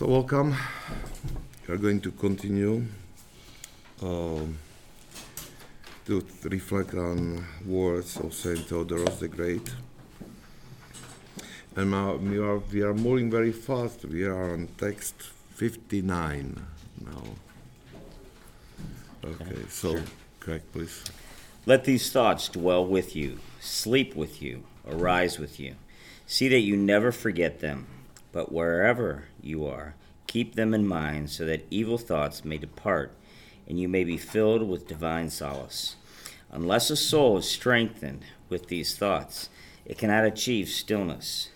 So, welcome. We are going to continue um, to reflect on words of Saint Theodoros the Great. And now we are, we are moving very fast. We are on text 59 now. Okay, so, sure. Craig, please. Let these thoughts dwell with you, sleep with you, arise with you. See that you never forget them, but wherever you are, keep them in mind so that evil thoughts may depart and you may be filled with divine solace. Unless a soul is strengthened with these thoughts, it cannot achieve stillness.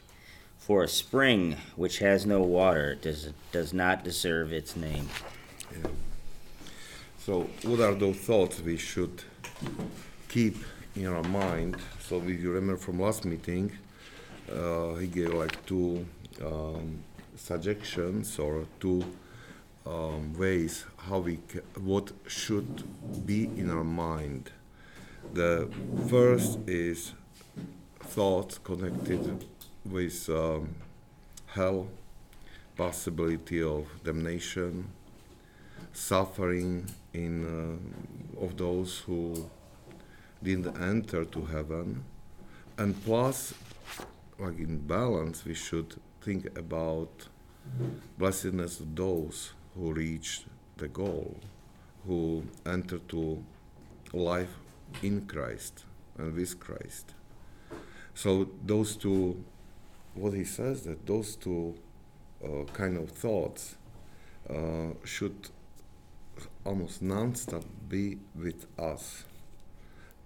For a spring which has no water does, does not deserve its name. Yeah. So, what are those thoughts we should keep in our mind? So, if you remember from last meeting, uh, he gave like two um, suggestions or two um, ways how we ca- what should be in our mind. The first is thoughts connected with um, hell, possibility of damnation, suffering in uh, of those who didn't enter to heaven, and plus, like in balance, we should think about blessedness of those who reach the goal, who enter to life in Christ and with Christ. So those two, what he says that those two uh, kind of thoughts uh, should almost non-stop be with us,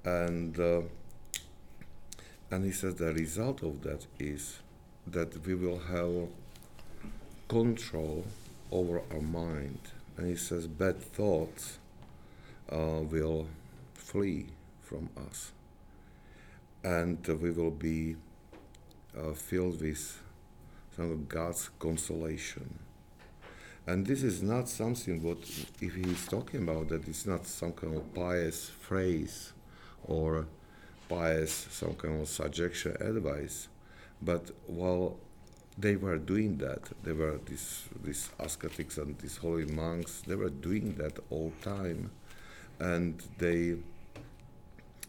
and uh, and he says the result of that is that we will have control over our mind, and he says bad thoughts uh, will flee from us, and uh, we will be uh, filled with some of God's consolation. And this is not something what, if he's talking about that, it's not some kind of pious phrase or pious, some kind of suggestion, advice. But while they were doing that, they were these, ascetics and these holy monks, they were doing that all time. And they,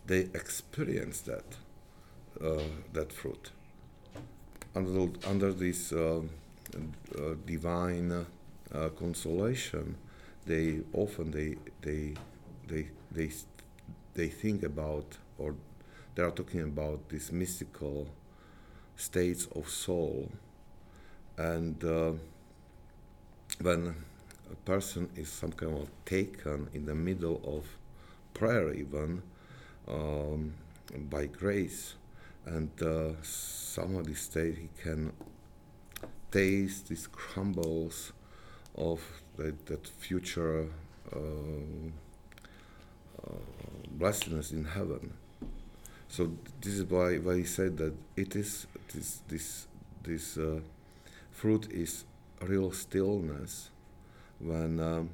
they experienced that, uh, that fruit. Under, under this uh, uh, divine uh, consolation, they often they they they they they think about or they are talking about this mystical states of soul, and uh, when a person is some kind of taken in the middle of prayer, even um, by grace, and uh, somehow this state he can taste these crumbles of that, that future uh, uh, blessedness in heaven. So this is why, why he said that it is this this this uh, fruit is real stillness when um,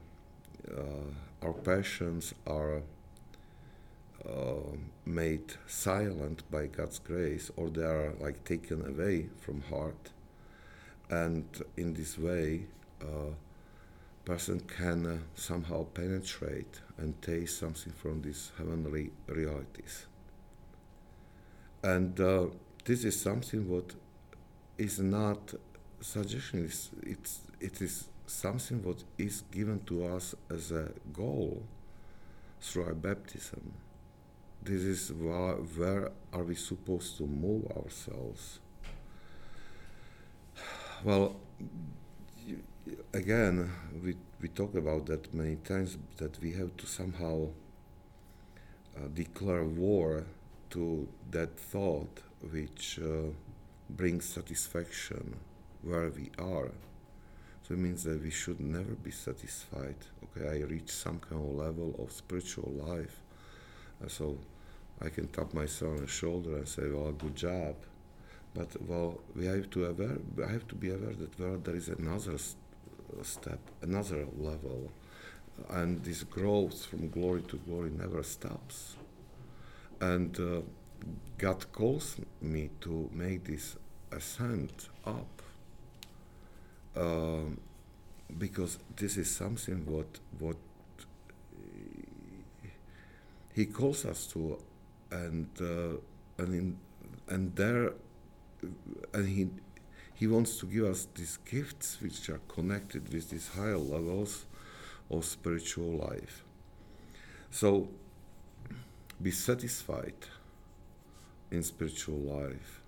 uh, our passions are uh, made silent by God's grace, or they are like taken away from heart, and in this way uh, person can uh, somehow penetrate and taste something from these heavenly realities. And uh, this is something what is not suggestion. It's, it's it is something what is given to us as a goal through our baptism. This is where, where are we supposed to move ourselves? Well, again, we, we talk about that many times that we have to somehow uh, declare war to that thought which uh, brings satisfaction where we are. So it means that we should never be satisfied. Okay, I reach some kind of level of spiritual life, uh, so I can tap myself on the shoulder and say, "Well, good job." But well, we have to aware. I have to be aware that well, there is another st- step, another level, and this growth from glory to glory never stops. And uh, God calls me to make this ascent up. Um because this is something what what he calls us to, and uh, and in, and there, and he he wants to give us these gifts which are connected with these higher levels of spiritual life. So, be satisfied in spiritual life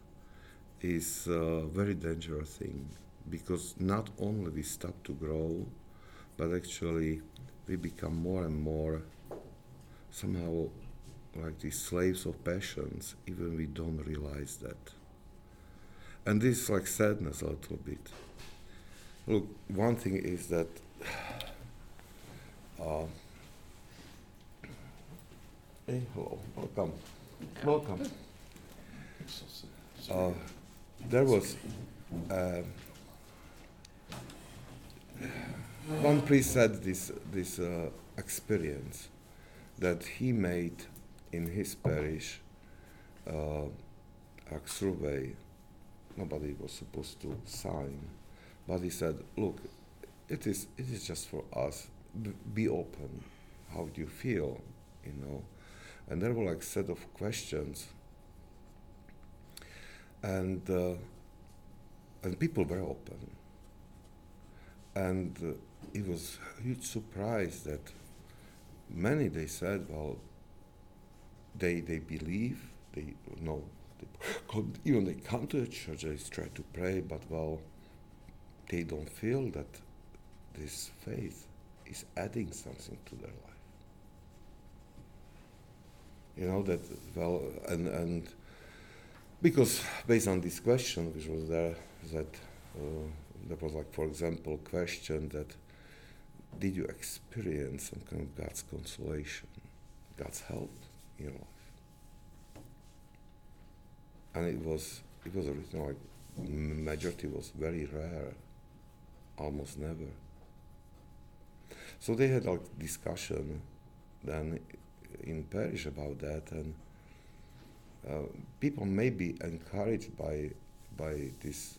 is a very dangerous thing because not only we stop to grow, but actually we become more and more somehow like these slaves of passions, even we don't realize that. And this is like sadness a little bit. Look, one thing is that uh, hey, hello, welcome, welcome. Uh, there was uh, one priest said this this uh, experience that he made in his parish uh, a survey. Nobody was supposed to sign, but he said, "Look, it is it is just for us. B- be open. How do you feel? You know." And there were like set of questions, and uh, and people were open, and uh, it was a huge surprise that many they said, well, they they believe they know they, even they come to the church, they try to pray, but well, they don't feel that this faith is adding something to their life. You know that well, and and because based on this question which was there, that uh, there was like, for example, question that did you experience some kind of God's consolation, God's help in your life? And it was it was written like majority was very rare, almost never. So they had like discussion then in Paris about that, and uh, people may be encouraged by by this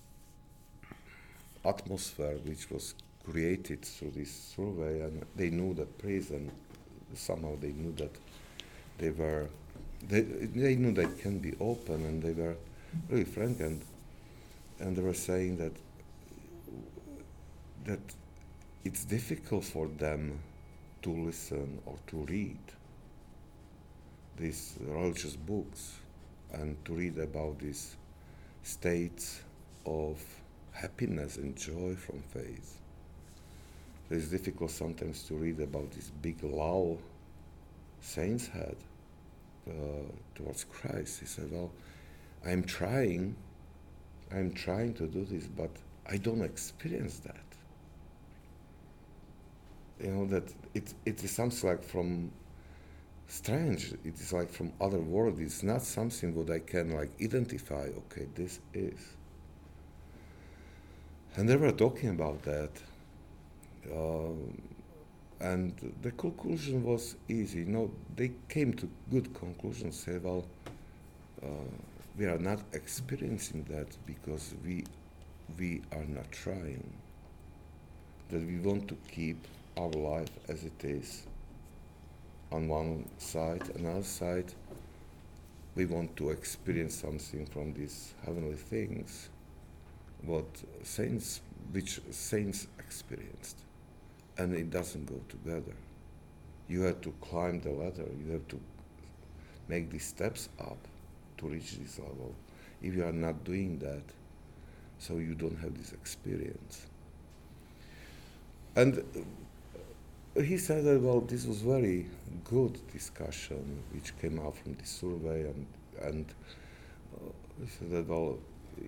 atmosphere which was created through this survey, and they knew that praise, and somehow they knew that they were, they, they knew they can be open, and they were really frank, and and they were saying that that it's difficult for them to listen or to read these religious books and to read about these states of happiness and joy from faith it's difficult sometimes to read about this big law saints had uh, towards Christ. He said, "Well, I'm trying, I'm trying to do this, but I don't experience that. You know that it it is something like from strange. It is like from other world. It's not something what I can like identify. Okay, this is." And they were talking about that um, and the conclusion was easy. You know, they came to good conclusions. Say, well, uh, we are not experiencing that because we we are not trying. That we want to keep our life as it is. On one side, another side, we want to experience something from these heavenly things, what saints, which saints experienced and it doesn't go together. You have to climb the ladder, you have to make these steps up to reach this level. If you are not doing that, so you don't have this experience. And he said that, well, this was very good discussion which came out from this survey, and, and uh, he said that, well,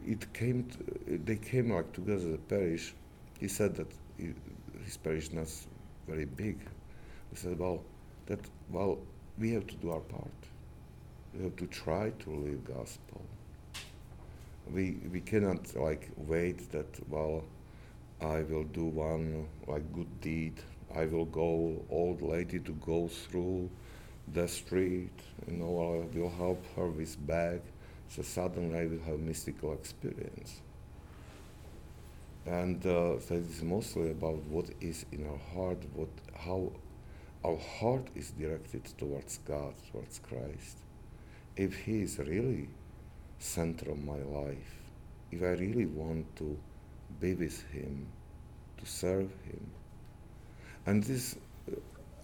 it came, to, they came like together the parish. He said that his parish not very big. He said, well, that well, we have to do our part. We have to try to live gospel. We we cannot like wait that well, I will do one like good deed. I will go old lady to go through the street. You know, I will help her with bag. So suddenly I will have mystical experience. and uh, so it's mostly about what is in our heart, what how our heart is directed towards God, towards Christ. If He is really center of my life, if I really want to be with Him, to serve Him, and this,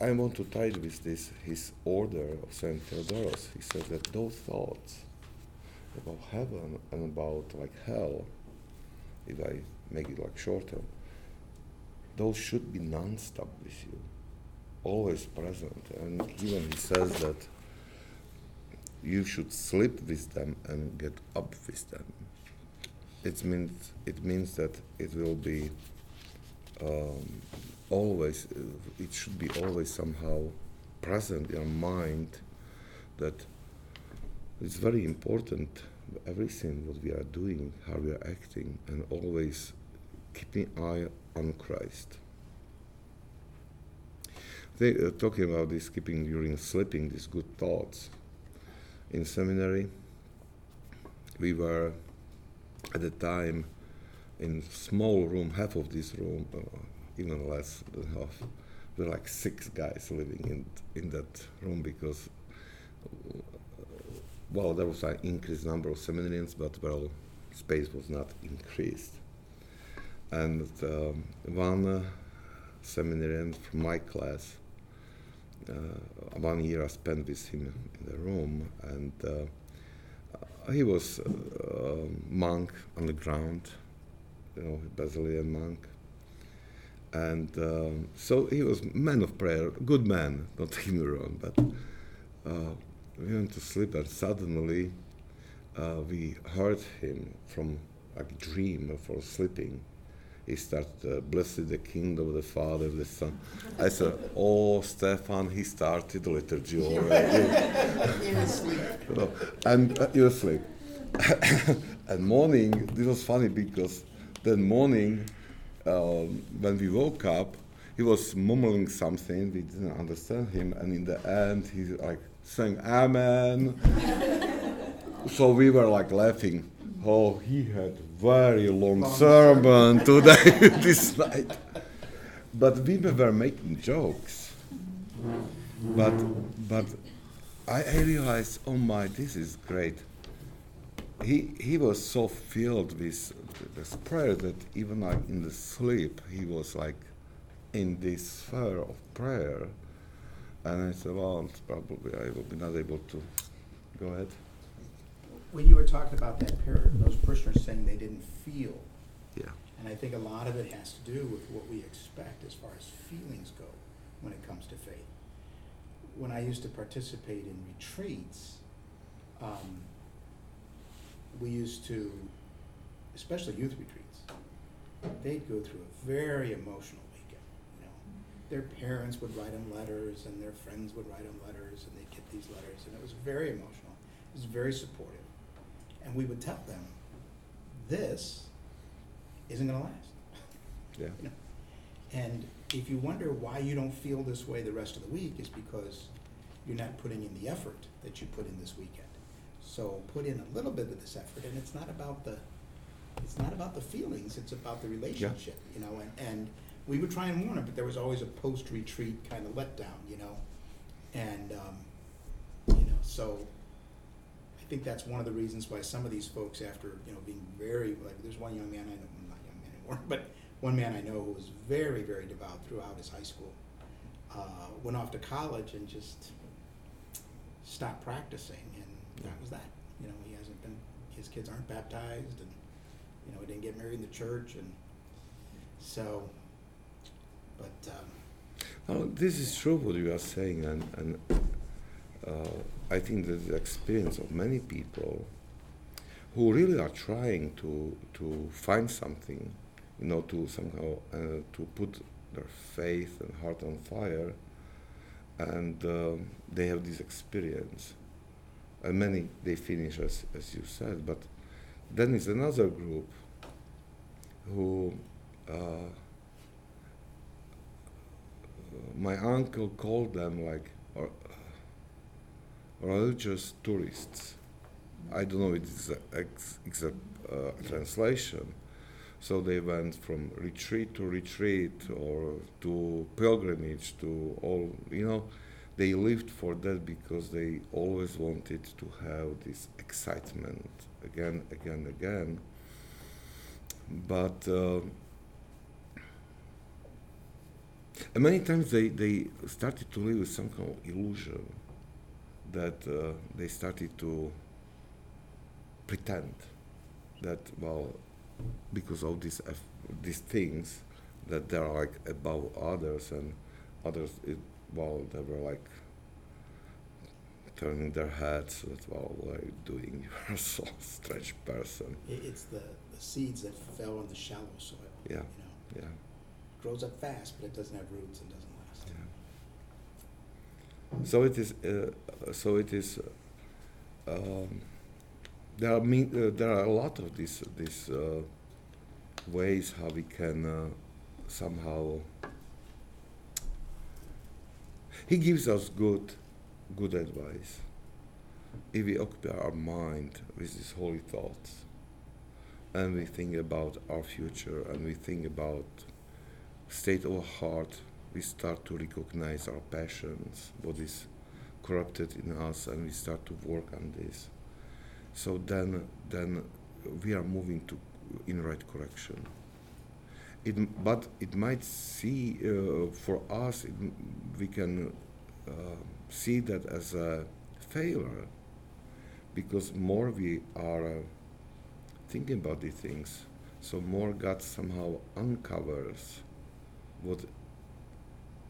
I want to tie it with this His order of Saint Theodoros. He said that those thoughts about heaven and about like hell, if I make it like shorter, those should be non-stop with you, always present. And even he says that you should sleep with them and get up with them. It means it means that it will be um, always. It should be always somehow present in your mind that it's very important everything what we are doing, how we are acting, and always keeping eye on Christ. They, uh, talking about this keeping during sleeping, these good thoughts. In seminary, we were at the time in small room, half of this room, uh, even less than half. There were like six guys living in in that room because well, there was an increased number of seminarians, but well, space was not increased. And um, one uh, seminarian from my class, uh, one year I spent with him in the room, and uh, he was a monk on the ground, you know, Basilian monk. And um, so he was man of prayer, good man, don't get me wrong, but uh, we went to sleep and suddenly uh, we heard him from a dream for sleeping. He started, uh, blessed the kingdom of the Father, the Son. I said, oh, Stefan, he started the liturgy already. in his sleep. and uh, was asleep. and morning, this was funny because then morning, um, when we woke up, he was mumbling something. We didn't understand him, and in the end, he like saying Amen. so we were like laughing. Oh, he had very long, long sermon today, this night. But we were making jokes. But, but I, I realized, oh my, this is great. He, he was so filled with this prayer that even like in the sleep, he was like in this sphere of prayer and I said, well, probably I will be not able to. Go ahead. When you were talking about that pair, those parishioners saying they didn't feel, Yeah. and I think a lot of it has to do with what we expect as far as feelings go when it comes to faith. When I used to participate in retreats, um, we used to, especially youth retreats, they'd go through a very emotional weekend. You know, their parents would write them letters and their friends would write them letters and they'd get these letters and it was very emotional. It was very supportive. And we would tell them, this isn't going to last. Yeah. You know? And if you wonder why you don't feel this way the rest of the week is because you're not putting in the effort that you put in this weekend. So put in a little bit of this effort and it's not about the it's not about the feelings, it's about the relationship, you know, and, and we would try and warn them, but there was always a post-retreat kind of letdown, you know? And, um, you know, so I think that's one of the reasons why some of these folks, after, you know, being very, like, there's one young man I know, not young man anymore, but one man I know who was very, very devout throughout his high school, uh, went off to college and just stopped practicing, and that was that. You know, he hasn't been, his kids aren't baptized, and, you know, we didn't get married in the church, and so but um, this is true what you are saying, and, and uh, I think that the experience of many people who really are trying to to find something, you know, to somehow uh, to put their faith and heart on fire, and uh, they have this experience, and many they finish as as you said, but then is another group who. Uh, my uncle called them like uh, religious tourists. I don't know if it's exact uh, translation, So they went from retreat to retreat or to pilgrimage to all, you know, they lived for that because they always wanted to have this excitement again, again, again. But uh, many times they, they started to live with some kind of illusion that uh, they started to pretend that well because of these these things that they're like above others and others it, well they were like turning their heads that well are doing so strange person it's the, the seeds that fell on the shallow soil. Yeah. You know, yeah grows up fast, but it doesn't have roots and doesn't last. Yeah. So it is. Uh, so it is. Uh, um, there are me, uh, there are a lot of these these uh, ways how we can uh, somehow. He gives us good, good advice. If we occupy our mind with these holy thoughts, and we think about our future, and we think about state of our heart, we start to recognize our passions, what is corrupted in us, and we start to work on this. So then, then we are moving to in right correction. It, but it might see uh, for us, it, we can uh, see that as a failure, because more we are uh, thinking about these things, so more God somehow uncovers what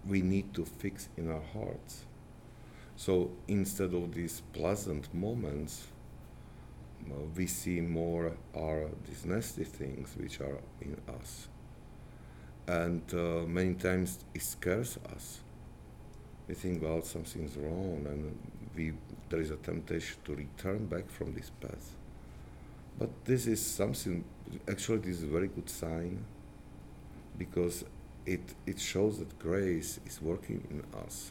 we need to fix in our hearts. So instead of these pleasant moments, uh, we see more are these nasty things which are in us. And uh, many times it scares us. We think, well, something's wrong, and we, there is a temptation to return back from this path. But this is something, actually, this is a very good sign because it, it shows that grace is working in us.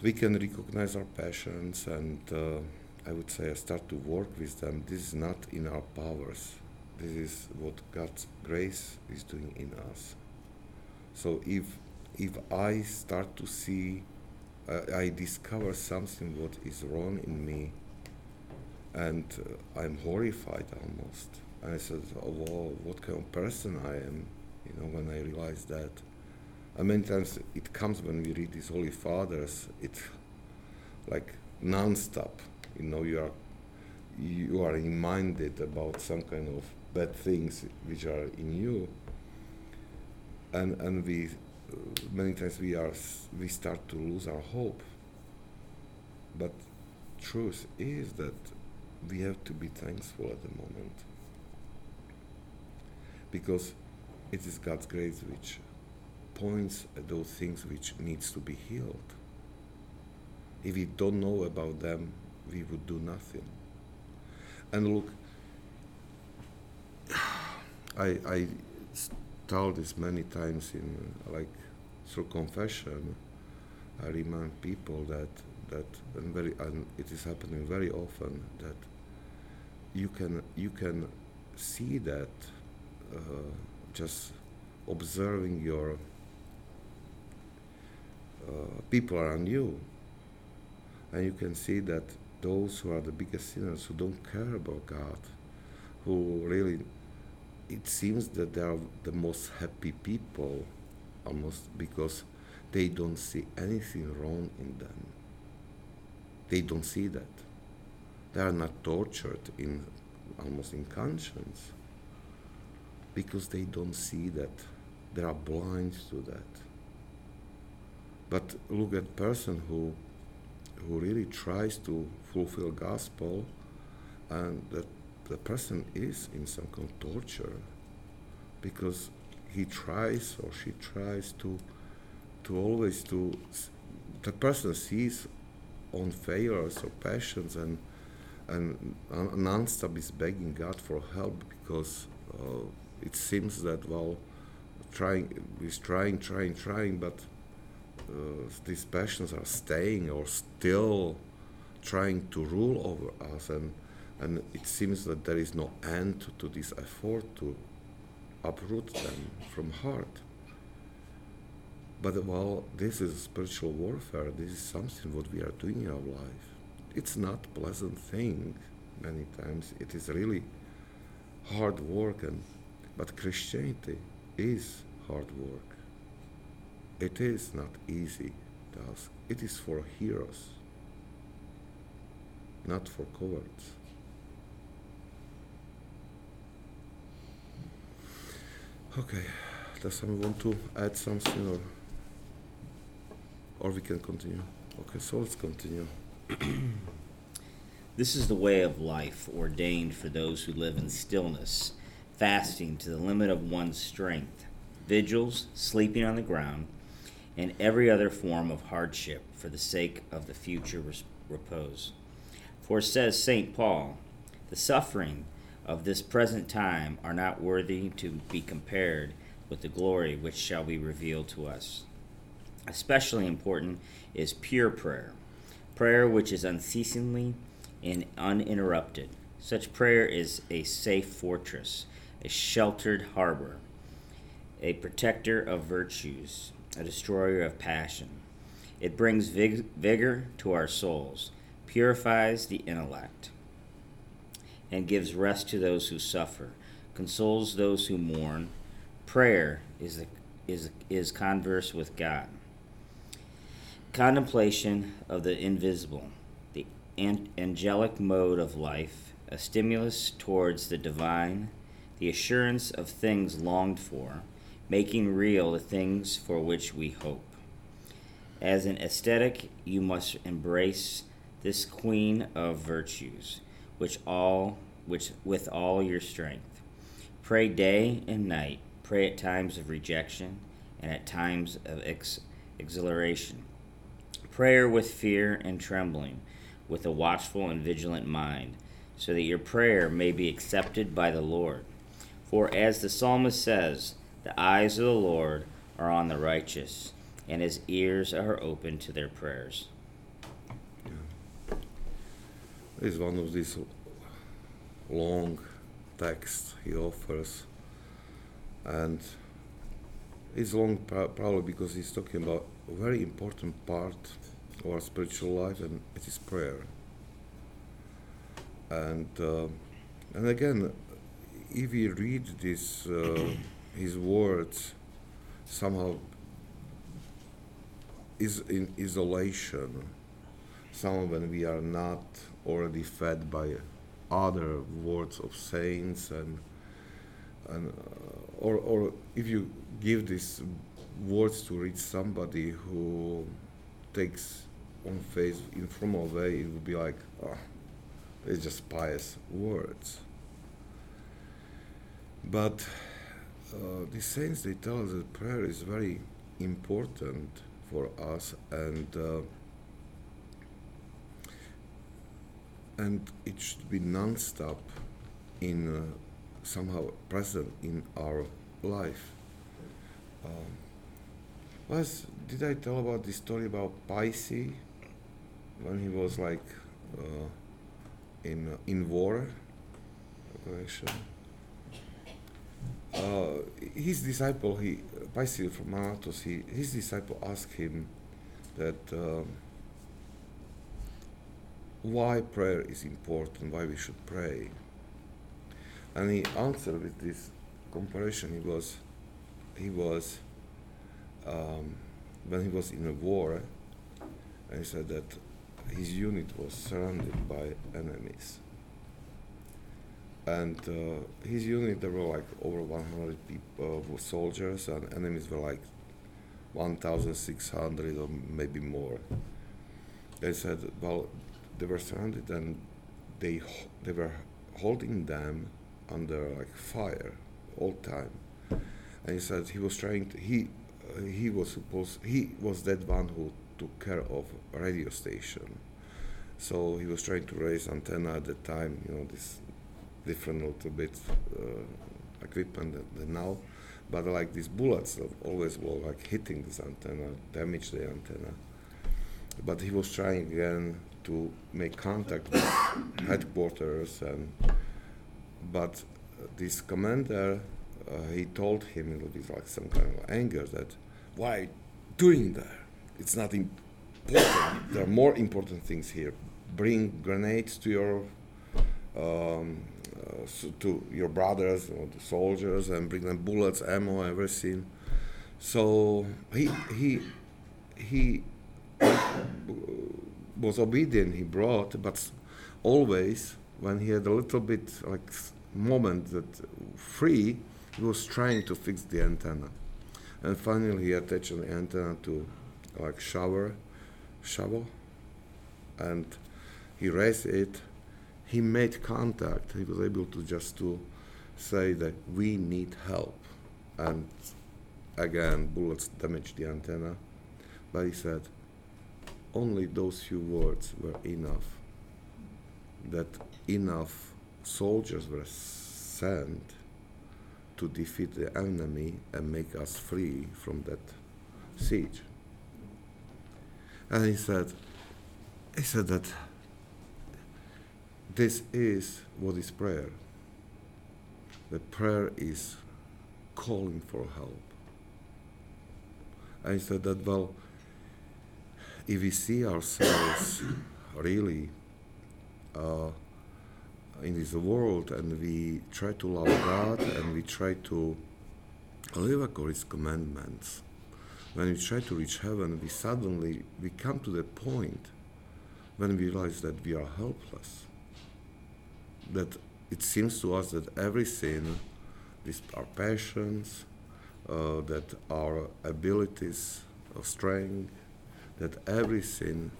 We can recognize our passions and uh, I would say I start to work with them. This is not in our powers. This is what God's grace is doing in us. So if if I start to see, uh, I discover something what is wrong in me, and uh, I'm horrified almost. And I said, oh, what kind of person I am, you know, when I realize that. And many times it comes when we read these Holy Fathers, it's like non-stop, you know, you are, you are reminded about some kind of bad things which are in you. And, and we, many times we are, we start to lose our hope. But truth is that we have to be thankful at the moment because it is God's grace which points at those things which needs to be healed. If we don't know about them, we would do nothing. And look, I, I told this many times in like through confession. I remind people that that and very and it is happening very often that you can you can see that uh, just observing your uh, people around you and you can see that those who are the biggest sinners who don't care about God who really it seems that they are the most happy people almost because they don't see anything wrong in them. They don't see that. They are not tortured in almost in conscience because they don't see that. They are blind to that. But look at person who who really tries to fulfill gospel and that the person is in some kind of torture because he tries or she tries to to always to the person sees on failures or passions and and non-stop is begging God for help because uh, it seems that well trying is trying trying trying but uh, these passions are staying or still trying to rule over us and and it seems that there is no end to this effort to uproot them from heart. But while this is spiritual warfare, this is something what we are doing in our life. It's not pleasant thing many times. It is really hard work and but Christianity is hard work. It is not easy task. It is for heroes, not for cowards. Okay, does someone want to add something or or we can continue? Okay, so let's continue. This is the way of life ordained for those who live in stillness, fasting to the limit of one's strength, vigils, sleeping on the ground, and every other form of hardship for the sake of the future repose. For says St. Paul, the suffering of this present time are not worthy to be compared with the glory which shall be revealed to us. Especially important is pure prayer, prayer which is unceasingly and uninterrupted. Such prayer is a safe fortress, a sheltered harbor, a protector of virtues, a destroyer of passion. It brings vig- vigor to our souls, purifies the intellect, and gives rest to those who suffer, consoles those who mourn. Prayer is, is, is converse with God. Contemplation of the invisible, the an- angelic mode of life, a stimulus towards the divine, the assurance of things longed for, making real the things for which we hope. As an ascetic, you must embrace this queen of virtues, which all which with all your strength. Pray day and night. Pray at times of rejection and at times of ex- exhilaration. Prayer with fear and trembling, with a watchful and vigilant mind, so that your prayer may be accepted by the Lord. For as the psalmist says, the eyes of the Lord are on the righteous, and his ears are open to their prayers. This is one of these long texts he offers, and it's long probably because he's talking about a very important part of our spiritual life, and it is prayer. And uh, and again, if we read this, uh, his words, somehow is in isolation. Somehow when we are not already fed by other words of saints and and uh, or or if you give these words to read somebody who takes on faith in formal way, it would be like, oh, it's just pious words. But uh, the saints they tell us that prayer is very important for us and uh, and it should be non-stop in uh, somehow present in our life. Um, was did I tell about the story about Paisi when he was like uh, in in war? Uh, his disciple, he Paisi from Mount Athos, he, his disciple asked him that. Um, why prayer is important, why we should pray. And he answered with this comparison. He was, he was, um, when he was in a war, and he said that his unit was surrounded by enemies. And uh, his unit, there were like over 100 people, uh, soldiers, and enemies were like 1,600 or maybe more. They said, well, they were surrounded and they they were holding them under like fire all time. And he said he was trying to he uh, he was supposed he was that one who took care of a radio station. So he was trying to raise antenna at the time you know this different little bit uh, equipment than, than now. But like these bullets always were like hitting this antenna damage the antenna. But he was trying again to make contact with headquarters and but this commander uh, he told him with like some kind of anger that why doing that? It's not important. There are more important things here. Bring grenades to your um, uh, so to your brothers or the soldiers and bring them bullets ammo everything. So he he he was obedient he brought but always when he had a little bit like moment that free he was trying to fix the antenna. And finally he attached the antenna to like shower shovel and he raised it. He made contact. He was able to just to say that we need help. And again bullets damaged the antenna. But he said only those few words were enough that enough soldiers were sent to defeat the enemy and make us free from that siege. And he said he said that this is what is prayer. The prayer is calling for help. And he said that well if we see ourselves really uh, in this world and we try to love God and we try to live according to His commandments, when we try to reach heaven, we suddenly we come to the point when we realize that we are helpless. That it seems to us that everything, this, our passions, uh, that our abilities, our strength, that everything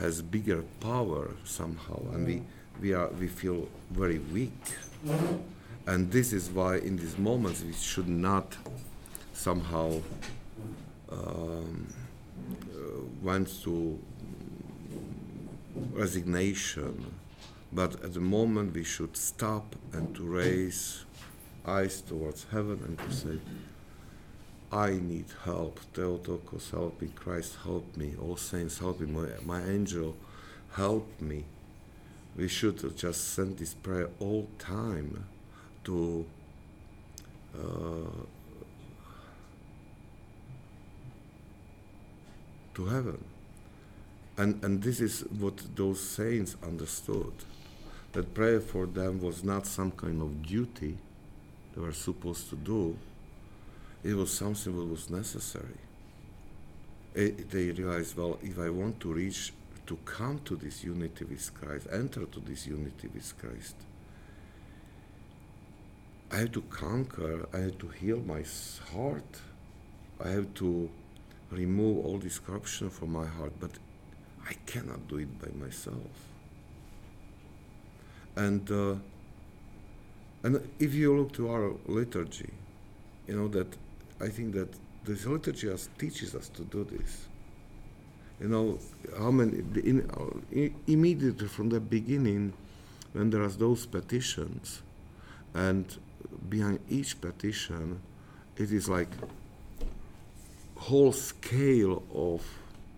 has bigger power somehow, and we, we, are, we feel very weak. And this is why, in these moments, we should not somehow um, uh, went to resignation, but at the moment we should stop and to raise eyes towards heaven and to say, I need help. Theotokos, help me. Christ, help me. All saints, help me. My, my angel, help me. We should just send this prayer all time to uh, to heaven. And, and this is what those saints understood that prayer for them was not some kind of duty they were supposed to do, it was something that was necessary. It, they realized, well, if I want to reach, to come to this unity with Christ, enter to this unity with Christ, I have to conquer, I have to heal my heart, I have to remove all this corruption from my heart, but I cannot do it by myself. And uh, and if you look to our liturgy, you know that I think that this liturgy teaches us to do this. You know how many in, uh, immediately from the beginning, when there are those petitions, and behind each petition, it is like whole scale of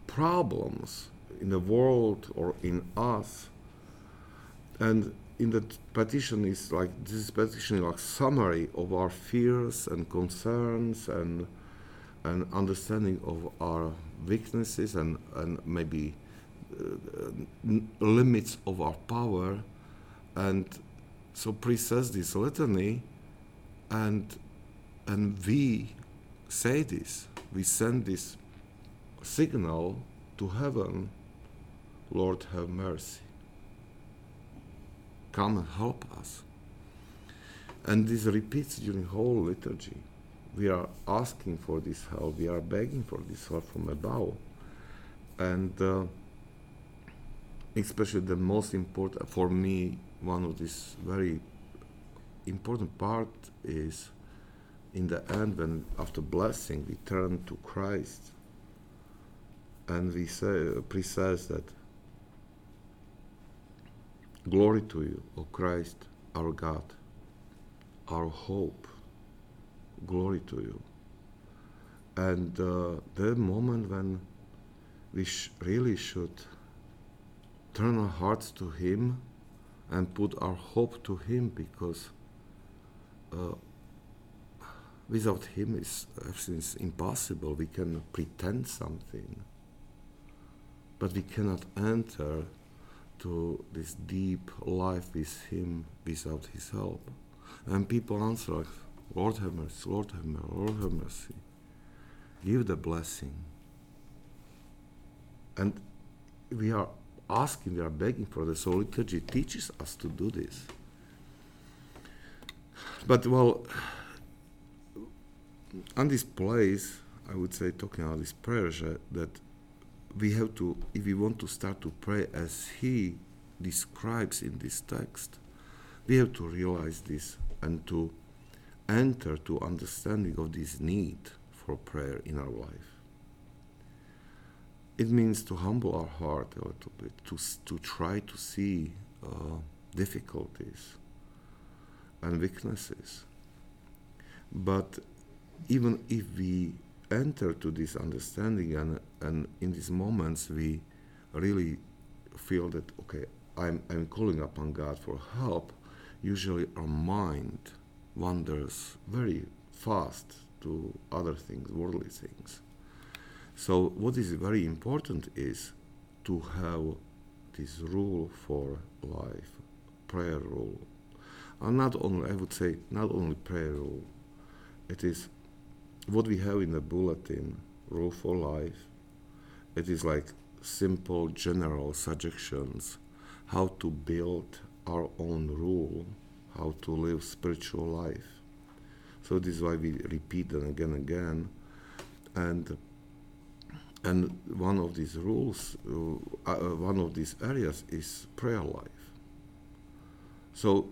problems in the world or in us. And in the petition is like this petition is like summary of our fears and concerns and and understanding of our weaknesses and and maybe uh, limits of our power and so priest says this litany and and we say this we send this signal to heaven Lord, have mercy. Come and help us. And this repeats during whole liturgy. We are asking for this help. We are begging for this help from above. And uh, especially the most important for me, one of this very important part is in the end when after blessing we turn to Christ and we say, priest says that Glory to you, O Christ, our God, our hope. Glory to you. And uh, the moment when we sh- really should turn our hearts to Him and put our hope to Him because uh, without Him, it's, everything is impossible. We can pretend something, but we cannot enter to this deep life with Him without His help. And people answer like, Lord have mercy, Lord have mercy, Lord have mercy. Give the blessing. And we are asking, we are begging for the So liturgy teaches us to do this. But well, on this place, I would say, talking about this prayer, that we have to, if we want to start to pray as he describes in this text, we have to realize this and to enter to understanding of this need for prayer in our life. It means to humble our heart a little bit, to, to try to see uh, difficulties and weaknesses. But even if we enter to this understanding and, and in these moments we really feel that, okay, I'm, I'm calling upon God for help, usually our mind wanders very fast to other things, worldly things. So, what is very important is to have this rule for life, prayer rule. And not only, I would say, not only prayer rule, it is what we have in the bulletin, rule for life. It is like simple general suggestions how to build our own rule how to live spiritual life. So this is why we repeat them again and again. And and one of these rules, uh, uh, one of these areas is prayer life. So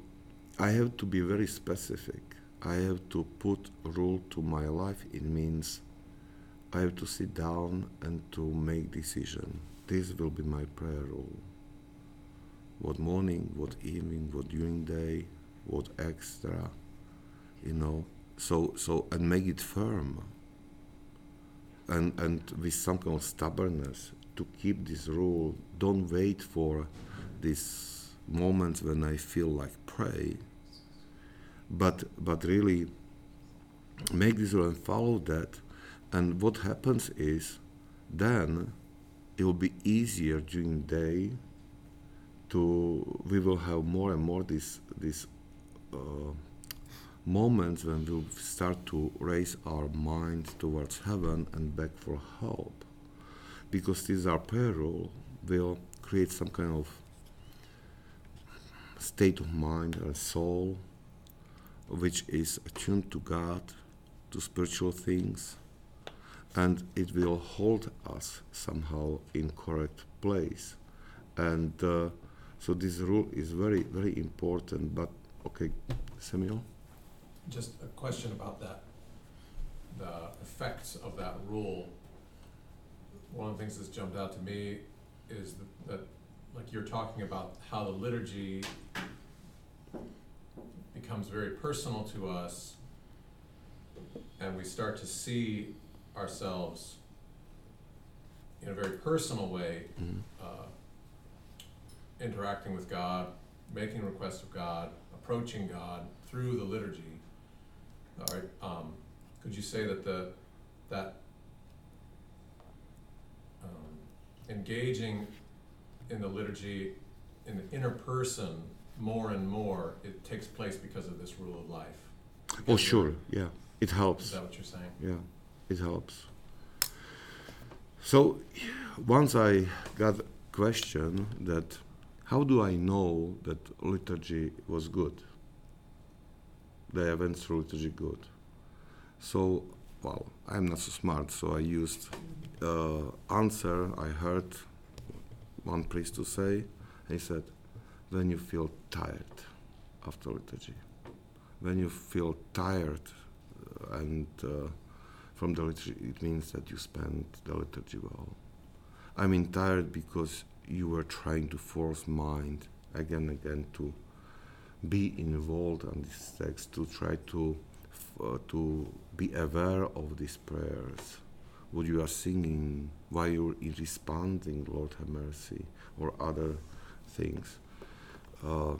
I have to be very specific. I have to put rule to my life. It means I have to sit down and to make decision. This will be my prayer rule. What morning, what evening, what during day, what extra, you know. So so and make it firm. And and with some kind of stubbornness to keep this rule. Don't wait for these moments when I feel like pray. But but really make this rule and follow that. And what happens is then it will be easier during day to we will have more and more this this uh, moments when we start to raise our mind towards heaven and beg for help. Because this our prayer rule will create some kind of state of mind and soul which is attuned to God, to spiritual things, and it will hold us somehow in correct place. And uh, so this rule is very, very important, but Okay, Samuel? Just a question about that, the effects of that rule. One of the things that's jumped out to me is that, that, like you're talking about how the liturgy becomes very personal to us, and we start to see ourselves in a very personal way, Mhm. uh, interacting with God, making requests of God, approaching God through the liturgy. All right, um, could you say that the, that, um, engaging in the liturgy in the inner person more and more, it takes place because of this rule of life? Oh, sure, yeah. it helps. Is that what you're saying? Yeah, it helps. So once I got a question that how do I know that liturgy was good? The events through liturgy good. So, well, I'm not so smart, so I used uh, answer I heard one priest to say. He said, when you feel tired after liturgy, when you feel tired uh, and uh, from the liturgy, it means that you spent the liturgy well. I mean, tired because you were trying to force mind again and again to be involved in this text, to try to uh, to be aware of these prayers, what you are singing, why you're responding, Lord have mercy, or other things. Uh,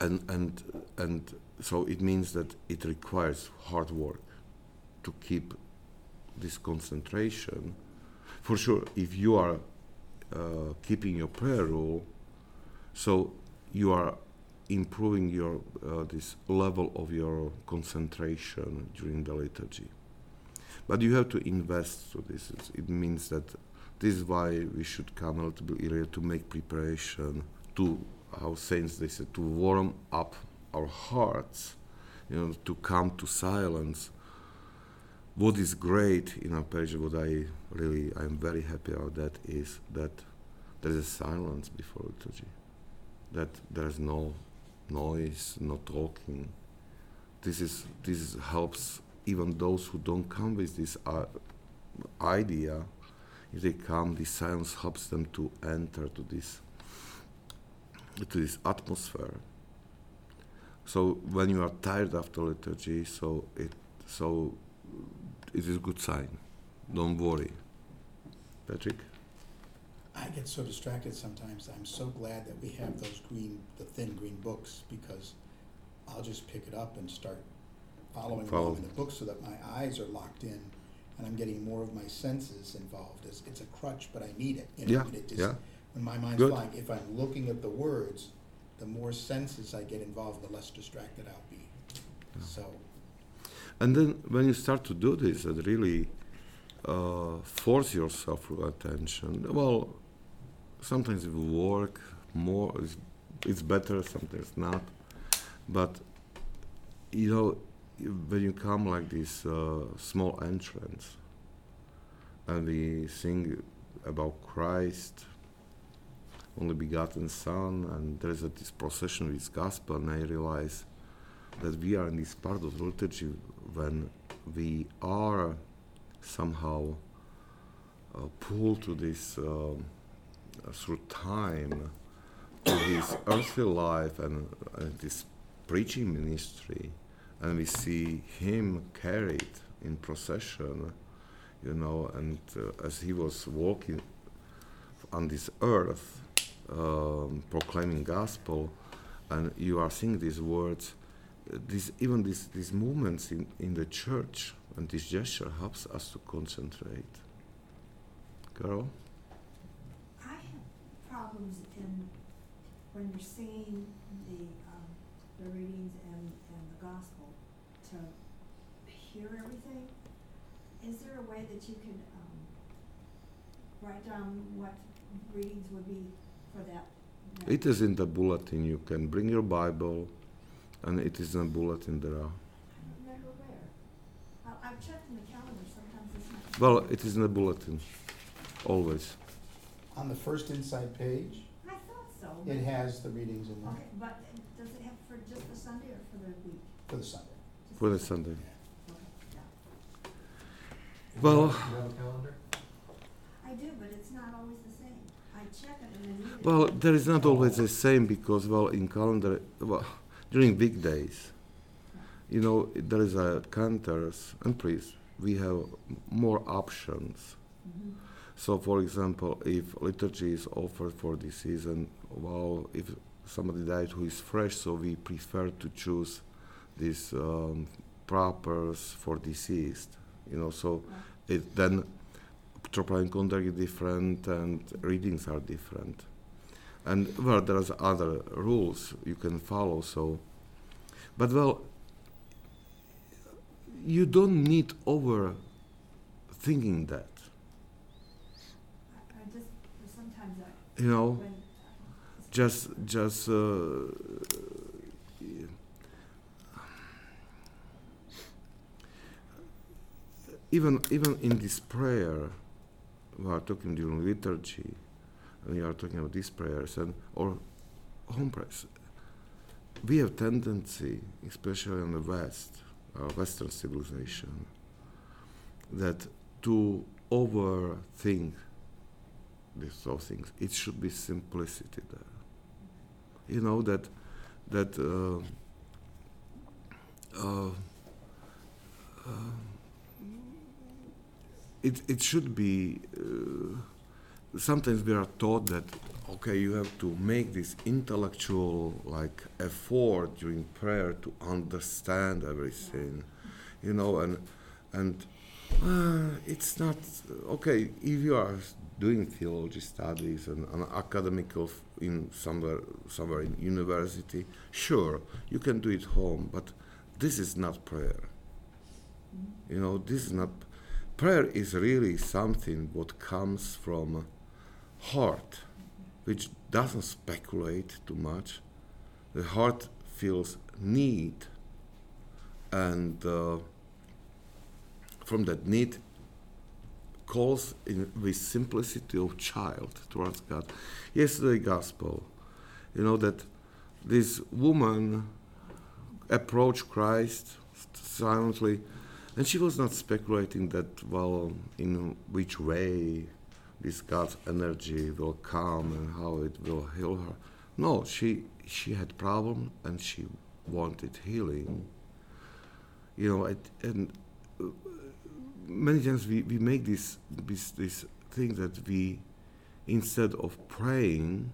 and and and so it means that it requires hard work to keep this concentration. For sure, if you are uh, keeping your prayer rule, so you are improving your uh, this level of your concentration during the liturgy. But you have to invest to this. It means that this is why we should come a little bit earlier to make preparation to how saints they said to warm up our hearts, you know, to come to silence. What is great in our page, what I really I'm very happy about that is that there is a silence before liturgy. That there is no noise, no talking. This is this helps even those who don't come with this uh, idea. If they come, this silence helps them to enter to this to this atmosphere. So when you are tired after liturgy, so it so it is a good sign. Don't worry. Patrick? I get so distracted sometimes. I'm so glad that we have those green, the thin green books because I'll just pick it up and start following Follow. along in the book so that my eyes are locked in and I'm getting more of my senses involved. It's, it's a crutch, but I need it. You know, Yeah, it just, yeah. When my mind's Good. flying, if I'm looking at the words, the more senses I get involved, the less distracted I'll be. So, And then when you start to do this and really uh, force yourself to attention, well, sometimes it will work more, it's, it's better, sometimes not. But, you know, when you come like this uh, small entrance and we sing about Christ, only begotten Son, and there is a, this procession with gospel, and I realize that we are in this part of the liturgy when we are somehow uh, pulled to this uh, through time to this earthly life and uh, this preaching ministry, and we see him carried in procession, you know, and uh, as he was walking on this earth, um, proclaiming gospel, and you are seeing these words this, even these, these movements in, in the church and this gesture helps us to concentrate. Carol? I have problems in, when you're singing the, um, the readings and, and the gospel, to hear everything. Is there a way that you could, um, write down what readings would be for that? that- It is in the bulletin. You can bring your Bible, and it is in the bulletin there. Are. I don't remember where. I, I've checked in the calendar, sometimes it's not. Well, it is in the bulletin, always. on the first inside page, I thought so. it has the readings in there Okay, but does it have for just the Sunday or for the week? for the Sunday. Just For the Sunday. Okay, yeah. Well- You have a calendar? I do, but it's not always the same. I check it and then either. Well, there is not always the same because, well, in calendar, well, during weekdays, you know, there is a cantors and priests. We have more options. Mhm. So, for example, if liturgy is offered for this season, well, if somebody died who is fresh, so we prefer to choose these um, propers for deceased. You know, so it then tropa encounter is different and readings are different. And well, there's other rules you can follow. So, but well, you don't need over thinking that. I, I just, sometimes I, You know. when. just just uh, even even in this prayer we are talking during liturgy and we are talking about these prayers and or home prayers we have tendency especially in the west our western civilization that to overthink these things it should be simplicity there. You know that that uh, uh, uh, it it should be uh, sometimes we are taught that okay, you have to make this intellectual like effort during prayer to understand everything, you know, and and uh, it's not okay if you are doing theology studies and, and academical f- in somewhere somewhere in university. Sure, you can do it home, but this is not prayer. You know, this is not prayer. Is really something what comes from heart, which doesn't speculate too much. The heart feels need, and uh, from that need calls in with simplicity of child towards God. Yesterday gospel, you know that this woman approached Christ silently, and she was not speculating that well in which way this God's energy will come and how it will heal her. No, she she had problem and she wanted healing. You know, it, and uh, many times we, we make this, this this thing that we instead of praying,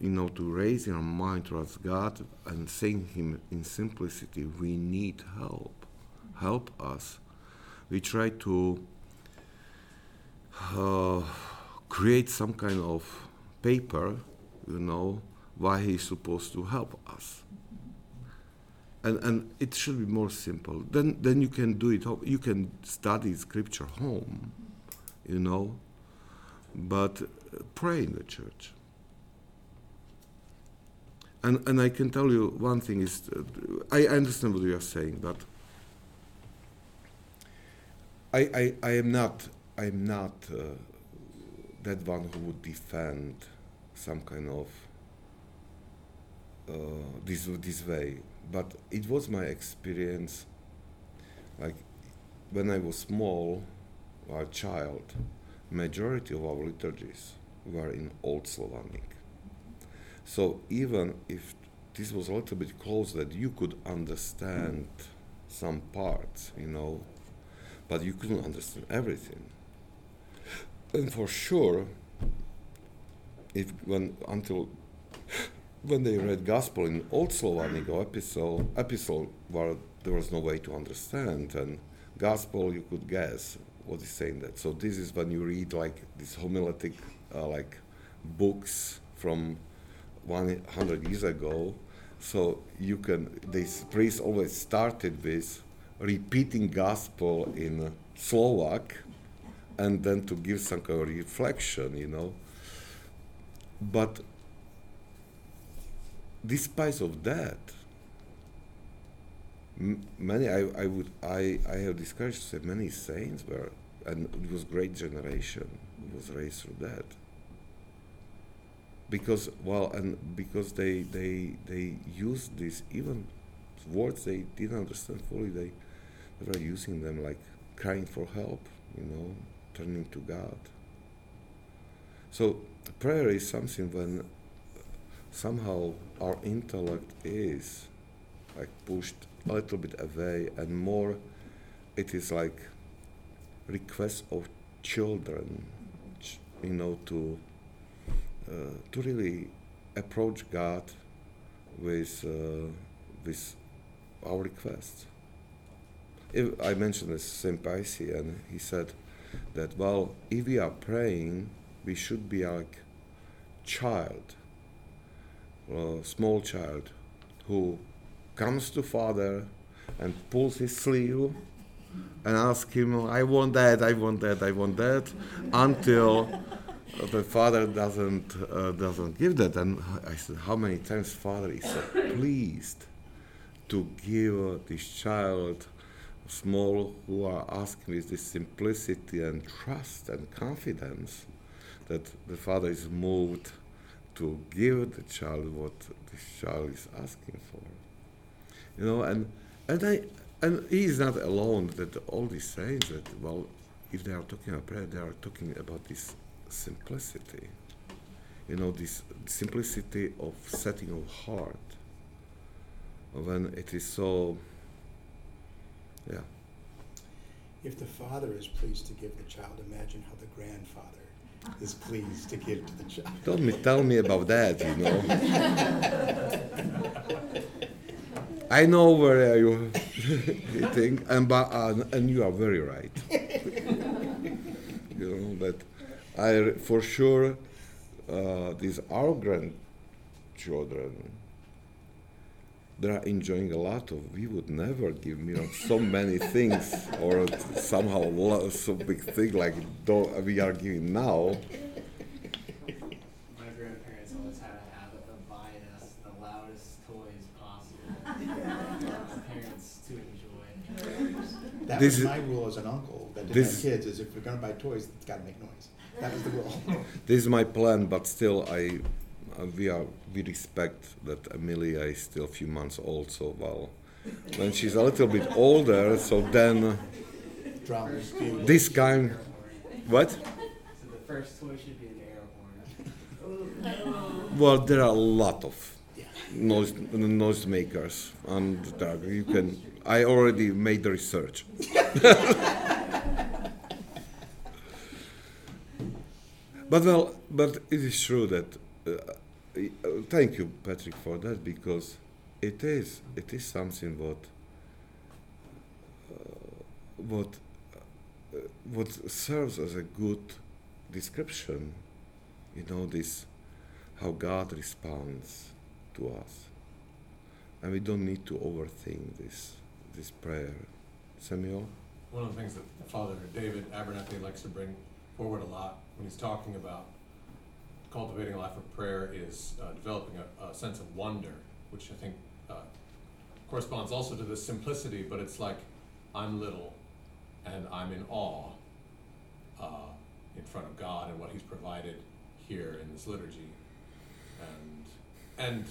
you know, to raise our mind towards God and saying Him in simplicity, we need help, help us. We try to uh, create some kind of paper, you know, why He's supposed to help us and and it should be more simple. Then then you can do it. You can study scripture home, you know, but pray in the church. And and I can tell you one thing is, uh, I understand what you are saying, but I I, I am not I am not uh, that one who would defend some kind of uh, this this way. But it was my experience like when i was small a child majority of our liturgies were in old slavonic. So even if this was a little bit close that you could understand some parts you know but you couldn't understand everything and for sure if when until when they read gospel in Old Slavonic or epistle, epistle where there was no way to understand, and gospel you could guess what is saying that. So this is when you read like these homiletic uh, like books from 100 years ago. So you can this priest always started with repeating gospel in Slovak, and then to give some kind of reflection, you know. But despite of that, many I, I would I, I have discussed with many saints were and it was great generation was raised through that because well and because they they they used these even words they didn't understand fully they, they using them like crying for help you know turning to god so prayer is something when somehow our intellect is like pushed a little bit away and more it is like request of children you know to uh, to really approach God with uh, with our requests. If I mentioned this Paisi, and he said that well, if we are praying, we should be like child, a small child, who comes to father and pulls his sleeve and asks him, "I want that, I want that, I want that," until the father doesn't uh, doesn't give that. And I said, "How many times father is so pleased to give this child?" Small, who are asking with this simplicity and trust and confidence, that the father is moved to give the child what the child is asking for. You know, and and I and he is not alone. That all these saints that well, if they are talking about prayer, they are talking about this simplicity. You know, this simplicity of setting of heart. When it is so, yeah. If the father is pleased to give the child, imagine how the grandfather is pleased to give to the child. Tell me, tell me about that, you know. I know where you think, and, but, uh, and you are very right. you know, but I, for sure, uh, these our grandchildren, they are enjoying a lot of. We would never give you know so many things or somehow lo- so big thing like we are giving now. My grandparents always had a habit of buying us the loudest toys possible for parents to enjoy. That This was is- my rule as an uncle that didn't this- have kids, is if we're gonna buy toys, it's gotta make noise. That was the rule. This is my plan, but still, I we are we respect that Amelia is still a few months old. So well, when she's a little bit older, so then Drums, bugles. this kind, what? So the first toy should be an air horn. Well, there are a lot of noise noise makers, and there- you can. I already made the research. but well, but it is true that. Uh, thank you, Patrick, for that because it is it is something what uh, what uh, what serves as a good description. You know this how God responds to us. And we don't need to overthink this this prayer. Samuel? One of the things that Father David Abernathy likes to bring forward a lot when he's talking about cultivating a life of prayer is uh, developing a, a sense of wonder, which I think uh, corresponds also to the simplicity, but it's like I'm little and I'm in awe uh, in front of God and what He's provided here in this liturgy, and and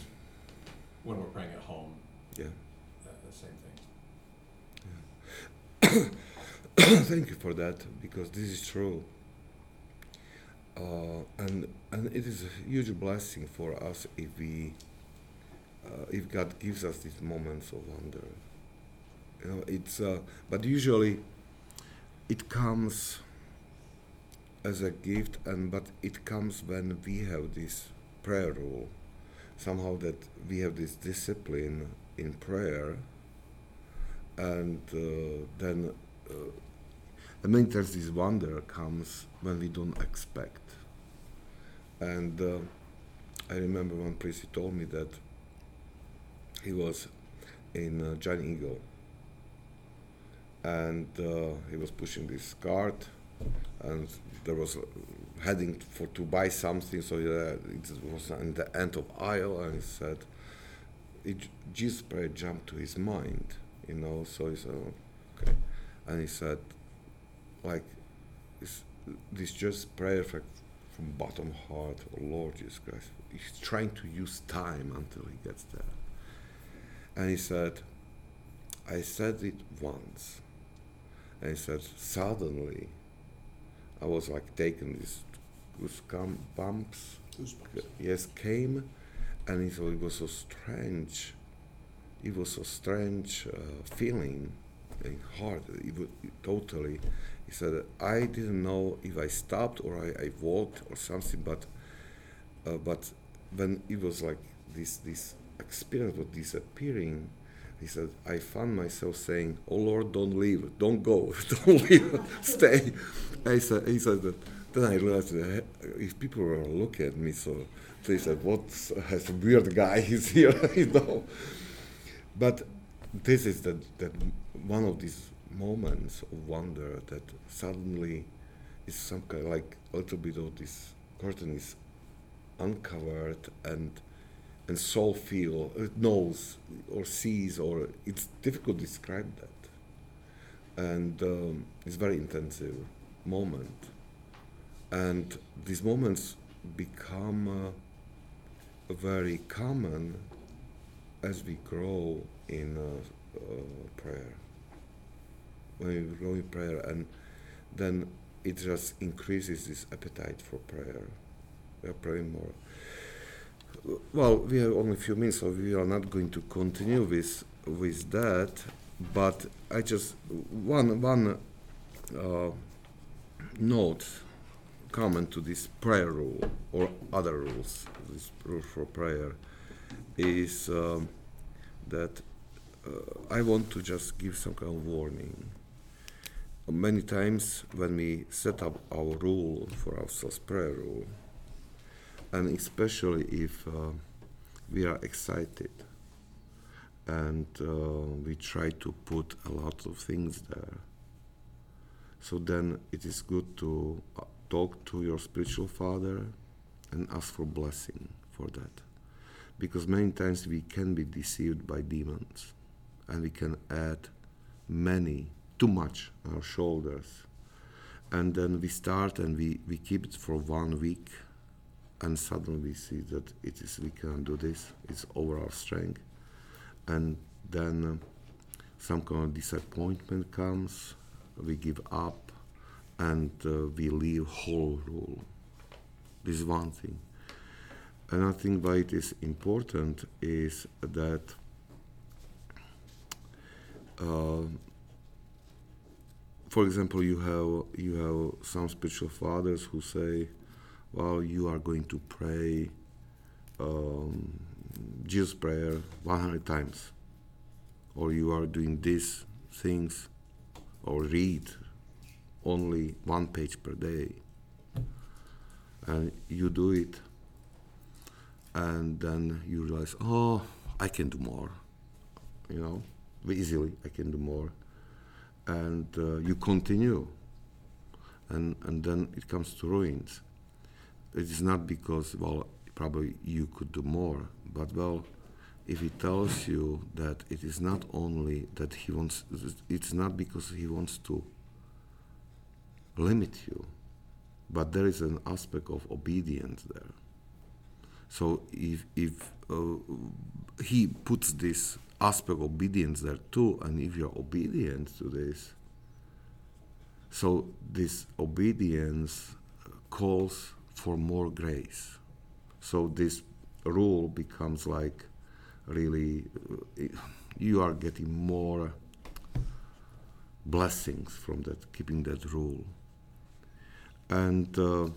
when we're praying at home, Yeah. uh, the same thing. Thank you for that because this is true. Uh, and and it is a huge blessing for us if we uh, if God gives us these moments of wonder. You know, it's uh, but usually it comes as a gift, and but it comes when we have this prayer rule, somehow that we have this discipline in prayer, and uh, then. Uh, I mean, there's this wonder comes when we don't expect. And uh, I remember one priest he told me that he was in uh, Giant Eagle. And uh, he was pushing this cart and there was heading for to buy something so it was in the end of aisle and he said it, Jesus prayer jumped to his mind you know so he said okay. And he said like this, this just prayer from, bottom heart oh lord jesus christ. He's trying to use time until he gets there. And he said i said it once. And he said suddenly i was like taking these goosebumps bumps Goosebumps. yes came and he thought it was so strange it was so strange uh, feeling in heart it was totally said i didn't know if i stopped or i, I walked or something but uh, but when it was like this this experience was disappearing he said i found myself saying oh lord don't leave. Don't go. Don't leave. Stay I said, he said that then i realized that if people were looking at me so they said what has a weird guy is here? You know? But this is that that one of these moments of wonder that suddenly is some kind of like a little bit of this curtain is uncovered and and soul feel it knows or sees or it's difficult to describe that. And um, it's very intensive moment. And these moments become uh, very common as we grow in uh, uh, prayer when we grow in prayer and then it just increases this appetite for prayer we are praying more well we have only a few minutes so we are not going to continue with with that but i just one one uh, note comment to this prayer rule or other rules, this rule for prayer, is um, that uh, I want to just give some kind of warning. Many times when we set up our rule for ourselves, prayer rule, and especially if uh, we are excited and uh, we try to put a lot of things there. So then it is good to uh, talk to your spiritual father and ask for blessing for that. Because many times we can be deceived by demons and we can add many, too much our shoulders. And then we start and we, we keep it for one week. And suddenly we see that it is we cannot do this, it's over our strength. And then uh, some kind of disappointment comes. We give up and uh, we leave whole rule. This is one thing. Another thing why it is important is that uh, for example you have you have some spiritual fathers who say well you are going to pray um, Jesus prayer 100 times, or you are doing these things, or read only one page per day, and you do it, and then you realize, oh, I can do more, you know, easily I can do more, and uh, you continue, and and then it comes to ruins. It is not because well probably you could do more. But well, if he tells you that it is not only that he wants, it's not because he wants to limit you, but there is an aspect of obedience there. So if if uh, he puts this aspect of obedience there too, and if you're obedient to this, so this obedience calls for more grace. So this rule becomes like really, you are getting more blessings from that, keeping that rule. And uh,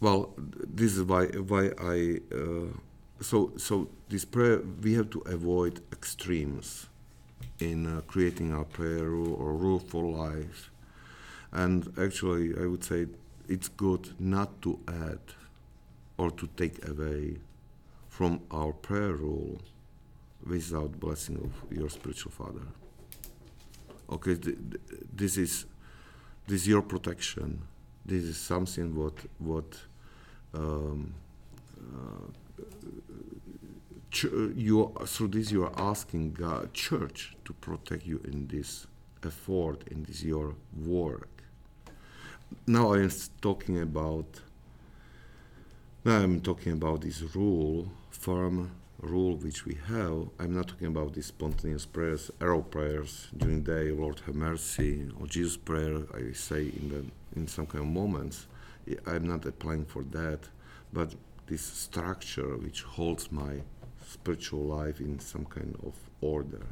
well, this is why why I uh, so so this prayer we have to avoid extremes in uh, creating our prayer rule or rule for life. And actually, I would say it's good not to add or to take away from our prayer rule without blessing of your spiritual father. Okay, th- th- this is this is your protection. This is something what what um, uh, Uh, you through this you are asking God, church to protect you in this effort in this your work. Now I am talking about now I'm talking about this rule, firm rule which we have. I'm not talking about these spontaneous prayers, arrow prayers during the day, Lord have mercy, or Jesus prayer. I say in the in some kind of moments. I'm not applying for that, but this structure which holds my spiritual life in some kind of order.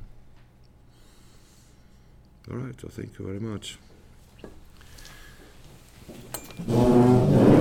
All right. So thank you very much.